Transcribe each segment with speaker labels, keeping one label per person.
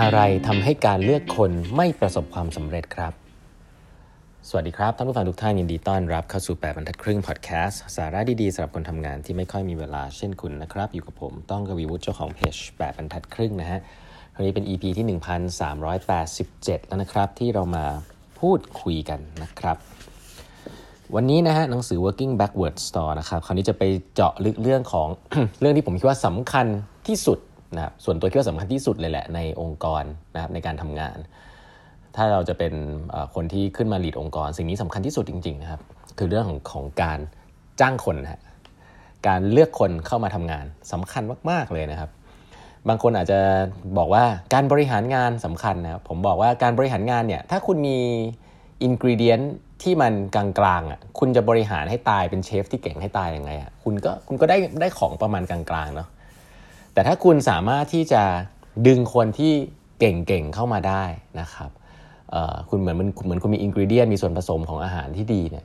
Speaker 1: อะไรทำให้การเลือกคนไม่ประสบความสำเร็จครับ สวัสดีครับ ท่านผู้ฟังทุกท่านยินดีต้อนรับเข้าสู่ 8บรรทัดครึ่งพอดแคสต์สาระดีๆสำหรับคนทำงานที่ไม่ค่อยมีเวลาเช่นคุณนะครับ อยู่กับผมต้องกวีวุฒิเจ้าของเพจ8บรรทัดครึ่งนะฮะวันนี้เป็น EP ที่ 1387 แล้วนะครับ ที่เรามาพูดคุยกันนะครับ วันนี้นะฮะหนังสือ working backwards store นะครับ คราวนี้จะไปเจาะลึกเรื่องของ เรื่องที่ผมคิดว่าสำคัญที่สุด นะครับส่วนตัวคิดว่าสำคัญที่สุดเลยแหละในองค์กรนะครับในการทำงาน ถ้าเราจะเป็นคนที่ขึ้นมาหลีดองค์กร สิ่งนี้สำคัญที่สุดจริง ๆ นะครับ คือเรื่องของของการจ้างคนฮะการเลือกคนเข้ามาทำงานสำคัญมาก ๆเลยนะครับ บางคนอาจจะบอกว่าการบริหารงานสำคัญนะครับผมบอกว่าการบริหารงานเนี่ยถ้าคุณมีอินกิเดียนที่มันกลางๆอะคุณจะบริหารให้ตายเป็นเชฟที่เก่งให้ตายยังไงอะคุณก็คุณก็ได้ได้ของประมาณกลางๆเนาะ แต่ถ้าคุณสามารถที่จะดึงคนที่เก่งๆเข้ามาได้นะครับคุณเหมือนมันเหมือนคุณมี ingredient มีส่วนผสมของอาหารที่ดีเนี่ย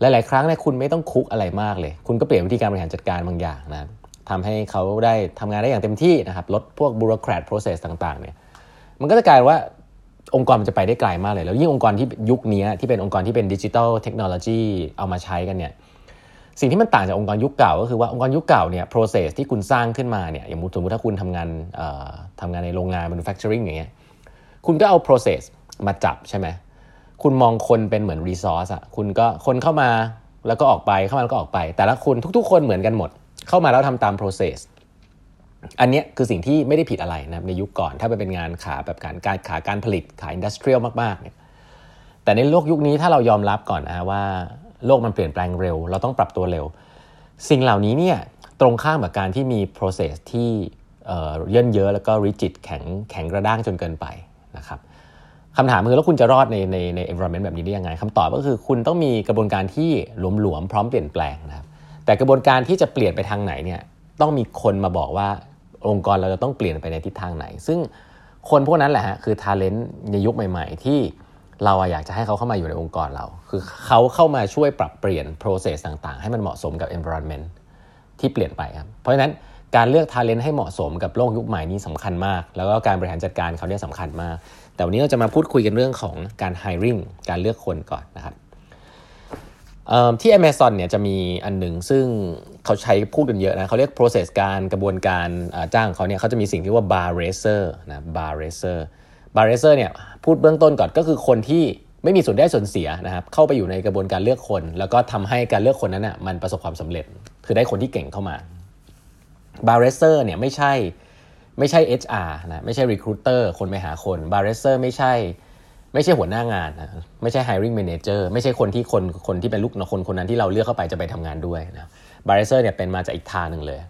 Speaker 1: หลายๆครั้งเนี่ยคุณไม่ต้อง cook อะไรมากเลย คุณก็เปลี่ยนวิธีการบริหารจัดการบางอย่างนะทำให้เขาได้ทำงานได้อย่างเต็มที่นะครับลดพวก bureaucrat process ต่างๆเนี่ยมันก็จะกลายว่าองค์กรมันจะไปได้ไกลมากเลย แล้วยิ่งองค์กรที่ยุคนี้ที่เป็นองค์กรที่เป็นดิจิทัลเทคโนโลยีเอามาใช้กันเนี่ย สิ่งที่มันต่างจากองค์กรยุคเก่า ก็คือว่าองค์กรยุคเก่าเนี่ย process ที่คุณสร้างขึ้นมาเนี่ยอย่างสมมติถ้าคุณทำงานทำงานในโรงงาน manufacturing อย่างเงี้ยคุณก็เอา process มาจับใช่ไหมคุณมองคนเป็นเหมือน resource อะคุณก็คนเข้ามาแล้วก็ออกไปเข้ามาแล้วก็ออกไป แต่ละคนทุกๆ คนเหมือนกันหมด เข้ามาแล้วทำตาม process อันนี้คือสิ่งที่ไม่ได้ผิดอะไรนะในยุคก่อนถ้าไปเป็นงานขาแบบการการขาการผลิตขา industrial มากๆเนี่ยแต่ในโลกยุคนี้ถ้าเรายอมรับก่อนนะว่า โลกมันเปลี่ยนแปลงเร็ว เราต้องปรับตัวเร็ว สิ่งเหล่านี้เนี่ยตรงข้ามกับการที่มี process ที่เย่นเยอะแล้วก็ rigid แข็งแข็งกระด้างจนเกินไปนะครับคำถามคือแล้วคุณจะรอดในในใน environment แบบนี้ได้ยังไงคำตอบก็คือคุณต้องมีกระบวนการที่หลวมๆพร้อมเปลี่ยนแปลงนะครับแต่กระบวนการที่จะเปลี่ยนไปทางไหนเนี่ยต้องมีคนมาบอกว่าองค์กรเราจะต้องเปลี่ยนไปในทิศทางไหน ซึ่งคนพวกนั้นแหละฮะคือ talent ในยุคใหม่ ๆ ที่ เราอยากจะให้เขาเข้ามาอยู่ในองค์กรเรา คือเขาเข้ามาช่วยปรับเปลี่ยน process ต่างๆ ให้มันเหมาะสมกับ environment ที่เปลี่ยนไปครับ เพราะฉะนั้นการเลือก talent ให้เหมาะสมกับโลกยุคใหม่นี้สำคัญมาก แล้วก็การบริหารจัดการเขาเนี่ยสำคัญมาก แต่วันนี้เราจะมาพูดคุยกันเรื่องของการ hiring การเลือกคนก่อนนะครับที่ Amazon เนี่ยจะมีอันหนึ่งซึ่งเขาใช้พูดกันเยอะนะเขาเรียก process การกระบวนการจ้างเขาเนี่ยเขาจะมีสิ่งที่ว่า bar raiser นะ bar raiser bar raiser เนี่ยพูดเบื้องต้นก่อนก็คือคนที่ไม่มีส่วนได้ส่วนเสียนะครับเข้าไปอยู่ในกระบวนการเลือกคน แล้วก็ทำให้การเลือกคนนั้นนะ่ะมันประสบความสำเร็จ คือได้คนที่เก่งเข้ามา bar raiser เนี่ยไม่ใช่ไม่ใช่ HR นะไม่ใช่ recruiter คนไปหาคน bar raiser ไม่ใช่ ไม่ใช่หัวหน้างานนะไม่ใช่ hiring manager ไม่ใช่คนที่คนคนที่เป็นลูกนคนคนนั้นที่เราเลือกเข้าไปจะไปทำงานด้วยนะbar raiser เนี่ยเป็นมาจากอีกทางหนึ่งเลย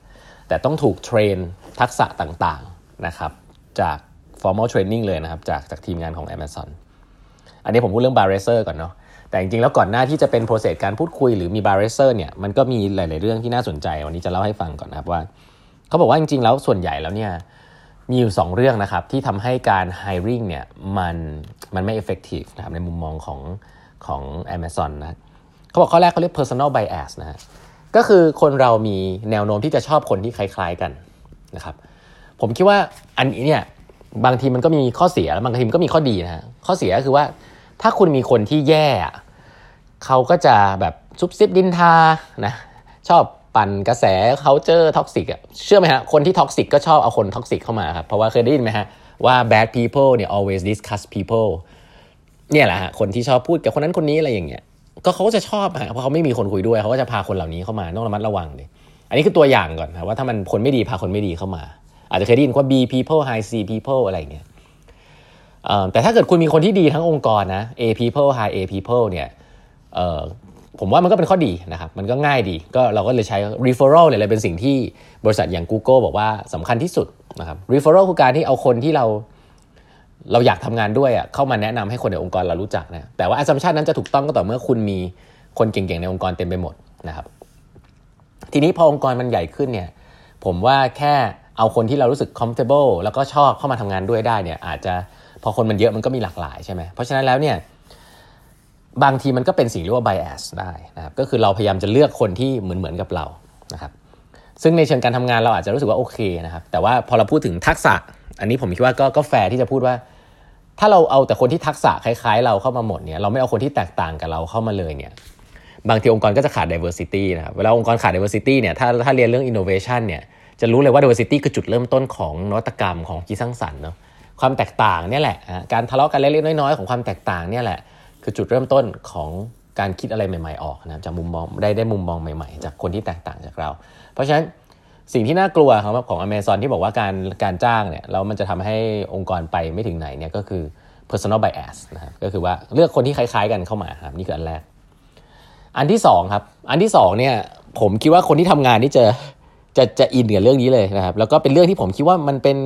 Speaker 1: แต่ต้องถูก train ทักษะต่างๆนะครับจาก formal training เลยนะครับจากจากทีมงานของ Amazon อันนี้ผมพูดเรื่อง bar raiser ก่อนเนาะแต่จริงๆแล้วก่อนหน้าที่จะเป็น process การพูดคุยหรือมี bar raiser เนี่ยมันก็มีหลาย ๆ เรื่องที่น่าสนใจ วันนี้จะเล่าให้ฟังก่อนนะครับว่า เขาบอกว่าจริง ๆ แล้วส่วนใหญ่แล้วเนี่ยมีอยู่ 2 เรื่องนะครับที่ทำให้การ hiring เนี่ยมันมันไม่ effective นะครับในมุมมองของของ Amazon นะเขาบอกข้อแรกเขาเรียก personal bias นะฮะก็คือคนเรามีแนวโน้มที่จะชอบคนที่คล้าย ๆ กันนะครับผมคิดว่าอันนี้เนี่ย บางทีมันก็มีข้อเสียแล้วบางทีมันก็มีข้อดีนะฮะข้อเสียก็คือว่าถ้าคุณมีคนที่แย่เขาก็จะแบบซุบซิบนินทานะชอบปั่นกระแสเขาเจอ toxic อะเชื่อไหมฮะคนที่ toxic ก็ชอบเอาคน toxic เข้ามาครับเพราะว่าเคยได้ยินไหมฮะว่า bad people เนี่ย always discuss people เนี่ยแหละฮะคนที่ชอบพูดกับคนนั้นคนนี้อะไรอย่างเงี้ยก็เขาก็จะชอบฮะเพราะเขาไม่มีคนคุยด้วยเขาก็จะพาคนเหล่านี้เข้ามาต้องระมัดระวังเลยอันนี้คือตัวอย่างก่อนนะว่าถ้ามันคนไม่ดีพาคนไม่ดีเข้ามา อาจจะเคยได้ยินว่า B people high C people อะไรอย่างเงี้ยแต่ถ้าเกิดคุณมีคนที่ดีทั้งองค์กรนะ A people high A people เนี่ยผมว่ามันก็เป็นข้อดีนะครับ มันก็ง่ายดี ก็เราก็เลยใช้ referral เลยเลยเป็นสิ่งที่บริษัทอย่าง Google บอกว่าสำคัญที่สุดนะครับ referral คือการที่เอาคนที่เราเราอยากทำงานด้วยอะเข้ามาแนะนำให้คนในองค์กรเรารู้จักนะแต่ว่า assumption นั้นจะถูกต้องก็ต่อเมื่อคุณมีคนเก่งๆในองค์กรเต็มไปหมดนะครับ ทีนี้พอองค์กรมันใหญ่ขึ้นเนี่ย ผมว่าแค่ เอาคนที่เรารู้สึก comfortable แล้วก็ชอบเข้ามาทำงานด้วยได้เนี่ยอาจจะพอคนมันเยอะมันก็มีหลากหลายใช่ไหมเพราะฉะนั้นแล้วเนี่ยบางทีมันก็เป็นสิ่งเรียกว่า bias ได้นะครับก็คือเราพยายามจะเลือกคนที่เหมือนเหมือนกับเรานะครับซึ่งในเชิงการทำงานเราอาจจะรู้สึกว่าโอเคนะครับแต่ว่าพอเราพูดถึงทักษะ อันนี้ผมคิดว่าก็ก็แฟร์ที่จะพูดว่า ถ้าเราเอาแต่คนที่ทักษะคล้ายๆ เราเข้ามาหมดเนี่ยเราไม่เอาคนที่แตกต่างกับเราเข้ามาเลยเนี่ยบางทีองค์กรก็จะขาด diversity นะครับเวลาองค์กรขาด diversity เนี่ยถ้าถ้าเรียนเรื่อง innovation เนี่ย จะรู้เลยว่า diversity คือจุดเริ่มต้นของนวัตกรรมของคิดสร้างสรรค์เนาะความแตกต่างเนี่ยแหละการทะเลาะกันเล็กๆน้อยๆของความแตกต่างเนี่ยแหละคือจุดเริ่มต้นของการคิดอะไรใหม่ ๆออกนะจากมุมมองได้ได้มุมมองใหม่ๆ จากคนที่แตกต่างจากเรา เพราะฉะนั้นสิ่งที่น่ากลัวของของ Amazon ที่บอกว่าการการจ้างเนี่ยแล้วมันจะทำให้องค์กรไปไม่ถึงไหนเนี่ยก็คือ personal bias นะครับก็คือว่าเลือกคนที่คล้ายๆกันเข้ามาครับนี่คืออันแรก อันที่2ครับอันที่2เนี่ยผมคิดว่าคนที่ทำงานนี่จะ จะจะอินกับเรื่องนี้เลยนะครับ แล้วก็เป็นเรื่องที่ผมคิดว่ามันเป็น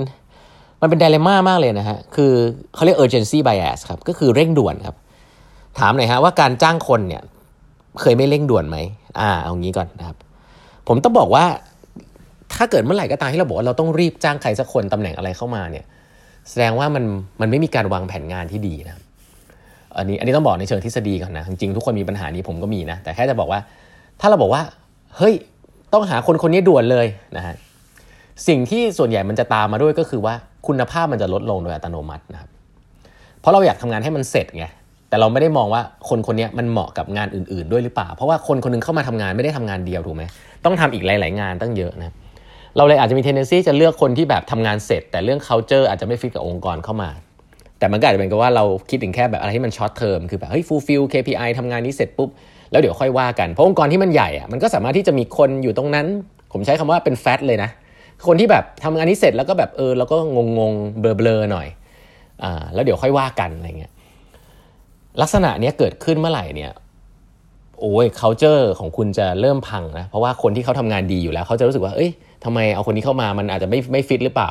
Speaker 1: มันเป็นไดเลม่ามากเลยนะฮะ คือเขาเรียก urgency bias ครับ ก็คือเร่งด่วนครับ ถามหน่อยฮะว่าการจ้างคนเนี่ยเคยไม่เร่งด่วนไหม อ่า เอางี้ก่อนนะครับ ผมต้องบอกว่าถ้าเกิดเมื่อไหร่ก็ตามที่เราบอกว่าเราต้องรีบจ้างใครสักคนตำแหน่งอะไรเข้ามาเนี่ย แสดงว่ามันมันไม่มีการวางแผนงานที่ดีนะอันนี้อันนี้ต้องบอกในเชิงทฤษฎีก่อนนะ จริงๆทุกคนมีปัญหานี้ผมก็มีนะ แต่แค่จะบอกว่า ถ้าเราบอกว่า เฮ้ย ต้องหาคนคนนี้ด่วนเลยนะฮะสิ่งที่ส่วนใหญ่มันจะตามมาด้วยก็คือว่าคุณภาพมันจะลดลงโดยอัตโนมัตินะครับ เพราะเราอยากทำงานให้มันเสร็จไงแต่เราไม่ได้มองว่าคนคนนี้มันเหมาะกับงานอื่น ๆ ด้วยหรือเปล่า เพราะว่าคนคนนึงเข้ามาทำงานไม่ได้ทำงานเดียวถูกไหมต้องทำอีกหลาย ๆ งานตั้งเยอะนะเราเลยอาจจะมี tendency จะเลือกคนที่แบบทำงานเสร็จ แต่เรื่อง culture อาจจะไม่ฟิตกับองค์กรเข้ามา แต่มันก็อาจจะเป็นกับว่าเราคิดถึงแค่แบบอะไรที่มัน short term คือแบบเฮ้ย fulfill KPI ทำงานนี้เสร็จปุ๊บ แล้วเดี๋ยวค่อยว่ากัน เพราะองค์กรที่มันใหญ่อะมันก็สามารถที่จะมีคนอยู่ตรงนั้น ผมใช้คำว่าเป็นแฟตเลยนะ คนที่แบบทำงานนี้เสร็จแล้วก็แบบเออแล้วก็งงงเบลอเบลอหน่อยอ่าแล้วเดี๋ยวค่อยว่ากันอะไรเงี้ยลักษณะนี้เกิดขึ้นเมื่อไหร่เนี่ยโอ้ย culture ของคุณจะเริ่มพังนะ เพราะว่าคนที่เขาทำงานดีอยู่แล้ว เขาจะรู้สึกว่า เอ้ยทำไมเอาคนนี้เข้ามา มันอาจจะไม่ไม่ฟิตหรือเปล่า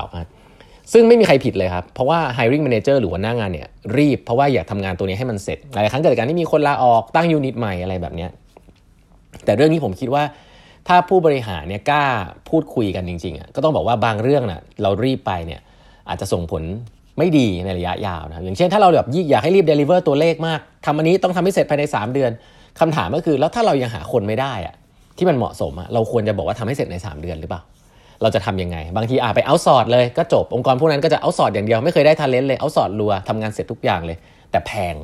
Speaker 1: ซึ่งไม่มีใครผิดเลยครับ เพราะว่า hiring manager หรือว่าหน้างานเนี่ยรีบ เพราะว่าอยากทำงานตัวนี้ให้มันเสร็จ หลายครั้งเกิดการที่มีคนลาออกตั้งยูนิตใหม่อะไรแบบนี้ แต่เรื่องนี้ผมคิดว่า ถ้าผู้บริหารเนี่ยกล้าพูดคุยกันจริงๆอะก็ต้องบอกว่าบางเรื่องน่ะเรารีบไปเนี่ยอาจจะส่งผลไม่ดีในระยะยาวนะอย่างเช่นถ้าเราแบบอยากให้รีบเดลิเวอร์ตัวเลขมากทำอันนี้ต้องทำให้เสร็จภายใน 3 เดือนคำถามก็คือแล้วถ้าเรายังหาคนไม่ได้อะที่มันเหมาะสมอะเราควรจะบอกว่าทำให้เสร็จใน 3 เดือนหรือเปล่า เราจะทํำยังไง บางทีอาไปเอาสอดเลยก็จบองค์กรพวกนั้นก็จะเอาสอดอย่างเดียวไม่เคยได้ทาเลนต์เลยเอาสอดรัวทำงานเสร็จทุกอย่างเลย แต่แพง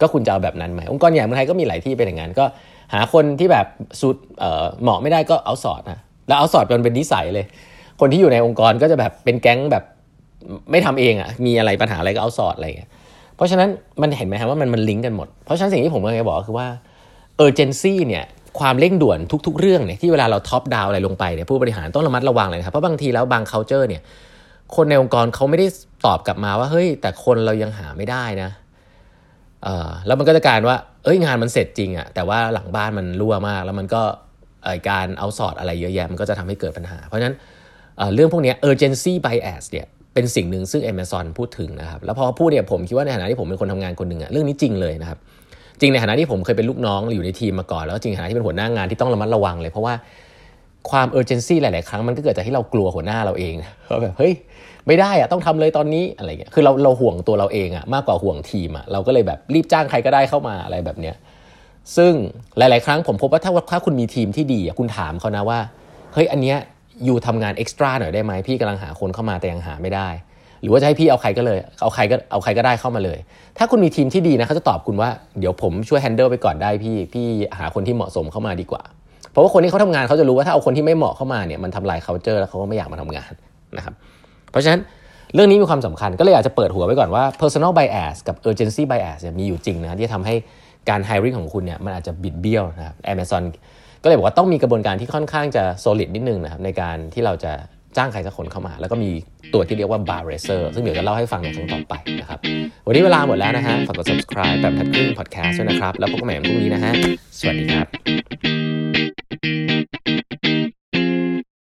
Speaker 1: ก็คุณจะเอาแบบนั้นไหมองค์กรใหญ่เมืองไทยก็มีหลายที่เป็นอย่างนั้นก็หาคนที่แบบสุดเหมาะไม่ได้ก็เอาสอดนะแล้วเอาสอดเป็นเป็นนิสัยเลย คนที่อยู่ในองค์กรก็จะแบบเป็นแก๊งแบบไม่ทำเองอะ่ะมีอะไรปัญหาอะไรก็เอาสอดอะไรเงี้ยเพราะฉะนั้นมันเห็นไหมครับว่ามันมันลิงก์กันหมด เพราะฉะนั้นสิ่งที่ผมกำลังจะบอกคือว่าเออเจนซี่เนี่ย ความเร่งด่วนทุก ๆ เรื่องเนี่ยที่เวลาเราท็อปดาวอะไรลงไปเนี่ยผู้บริหารต้องระมัดระวังเลยครับเพราะบางทีแล้วบาง c u เจอร์เนี่ยคนในองค์กรเขาไม่ได้ตอบกลับมาว่าเฮ้ยแต่คนเรายังหาไม่ได้นะเออแล้วมันก็จะกายว่าเอ้ยงานมันเสร็จจริงอะแต่ว่าหลังบ้านมันรั่วมาก แล้วมันก็การเอาสอดอะไรเยอะแยะมันก็จะทำให้เกิดปัญหา เพราะฉะนั้นเรื่องพวกนี้ urgency bias เนี่ยเป็นสิ่งหนึ่งซึ่ง Amazon พูดถึงนะครับ แล้วพอพูดเนี่ยผมคิดว่าในฐานะที่ผมเป็นคนทำงานคนหนึ่งอะเรื่องนี้จริงเลยนะครับ จริงในฐานะที่ผมเคยเป็นลูกน้องอยู่ในทีมมาก่อน แล้วจริงในฐานะที่เป็นหัวหน้างานที่ต้องระมัดระวังเลย เพราะว่าความ urgency หลาย ๆ ครั้งมันก็เกิดจากที่เรากลัวหัวหน้าเราเองเราแบบเฮ้ยไม่ได้อะต้องทำเลยตอนนี้อะไรเงี้ยคือเราเราห่วงตัวเราเองอะมากกว่าห่วงทีมอะเราก็เลยแบบรีบจ้างใครก็ได้เข้ามาอะไรแบบเนี้ยซึ่งหลาย ๆ ครั้งผมพบว่าถ้าถ้าคุณมีทีมที่ดีคุณถามเขานะว่าเฮ้ยอันเนี้ยอยู่ทำงานเอ็กซ์ตร้าหน่อยได้ไหมพี่กำลังหาคนเข้ามาแต่ยังหาไม่ได้ หรือว่าจะให้พี่เอาใครก็เลย เอาใครก็เอาใครก็ได้เข้ามาเลย ถ้าคุณมีทีมที่ดีนะเขาจะตอบคุณว่าเดี๋ยวผมช่วยแฮนเดิลไปก่อนได้พี่พี่หาคนที่เหมาะสมเข้ามาดีกว่า เพราะว่าคนที่เขาทำงานเขาจะรู้ว่าถ้าเอาคนที่ไม่เหมาะเข้ามาเนี่ยมันทำลายเขาเจอแล้วเขาก็ไม่อยากมาทำงานนะครับเพราะฉะนั้นเรื่องนี้มีความสำคัญก็เลยอยากจะเปิดหัวไว้ก่อนว่า personal bias กับ urgency bias มีอยู่จริงนะที่จะทำให้การ hiring ของคุณเนี่ยมันอาจจะบิดเบี้ยวนะครับ Amazon ก็เลยบอกว่าต้องมีกระบวนการที่ค่อนข้างจะ solid นิดนึงนะครับในการที่เราจะ จ้างใครสักคนเข้ามา แล้วก็มีตัวที่เรียกว่า bar racer ซึ่งเดี๋ยวจะเล่าให้ฟังในครั้งต่อไปนะครับ วันนี้เวลาหมดแล้วนะฮะ ฝากกด subscribe แบบทัดครึ่ง podcast ด้วยนะครับ แล้วพบกันใหม่พรุ่งนี้นะฮะ สวัสดีครับ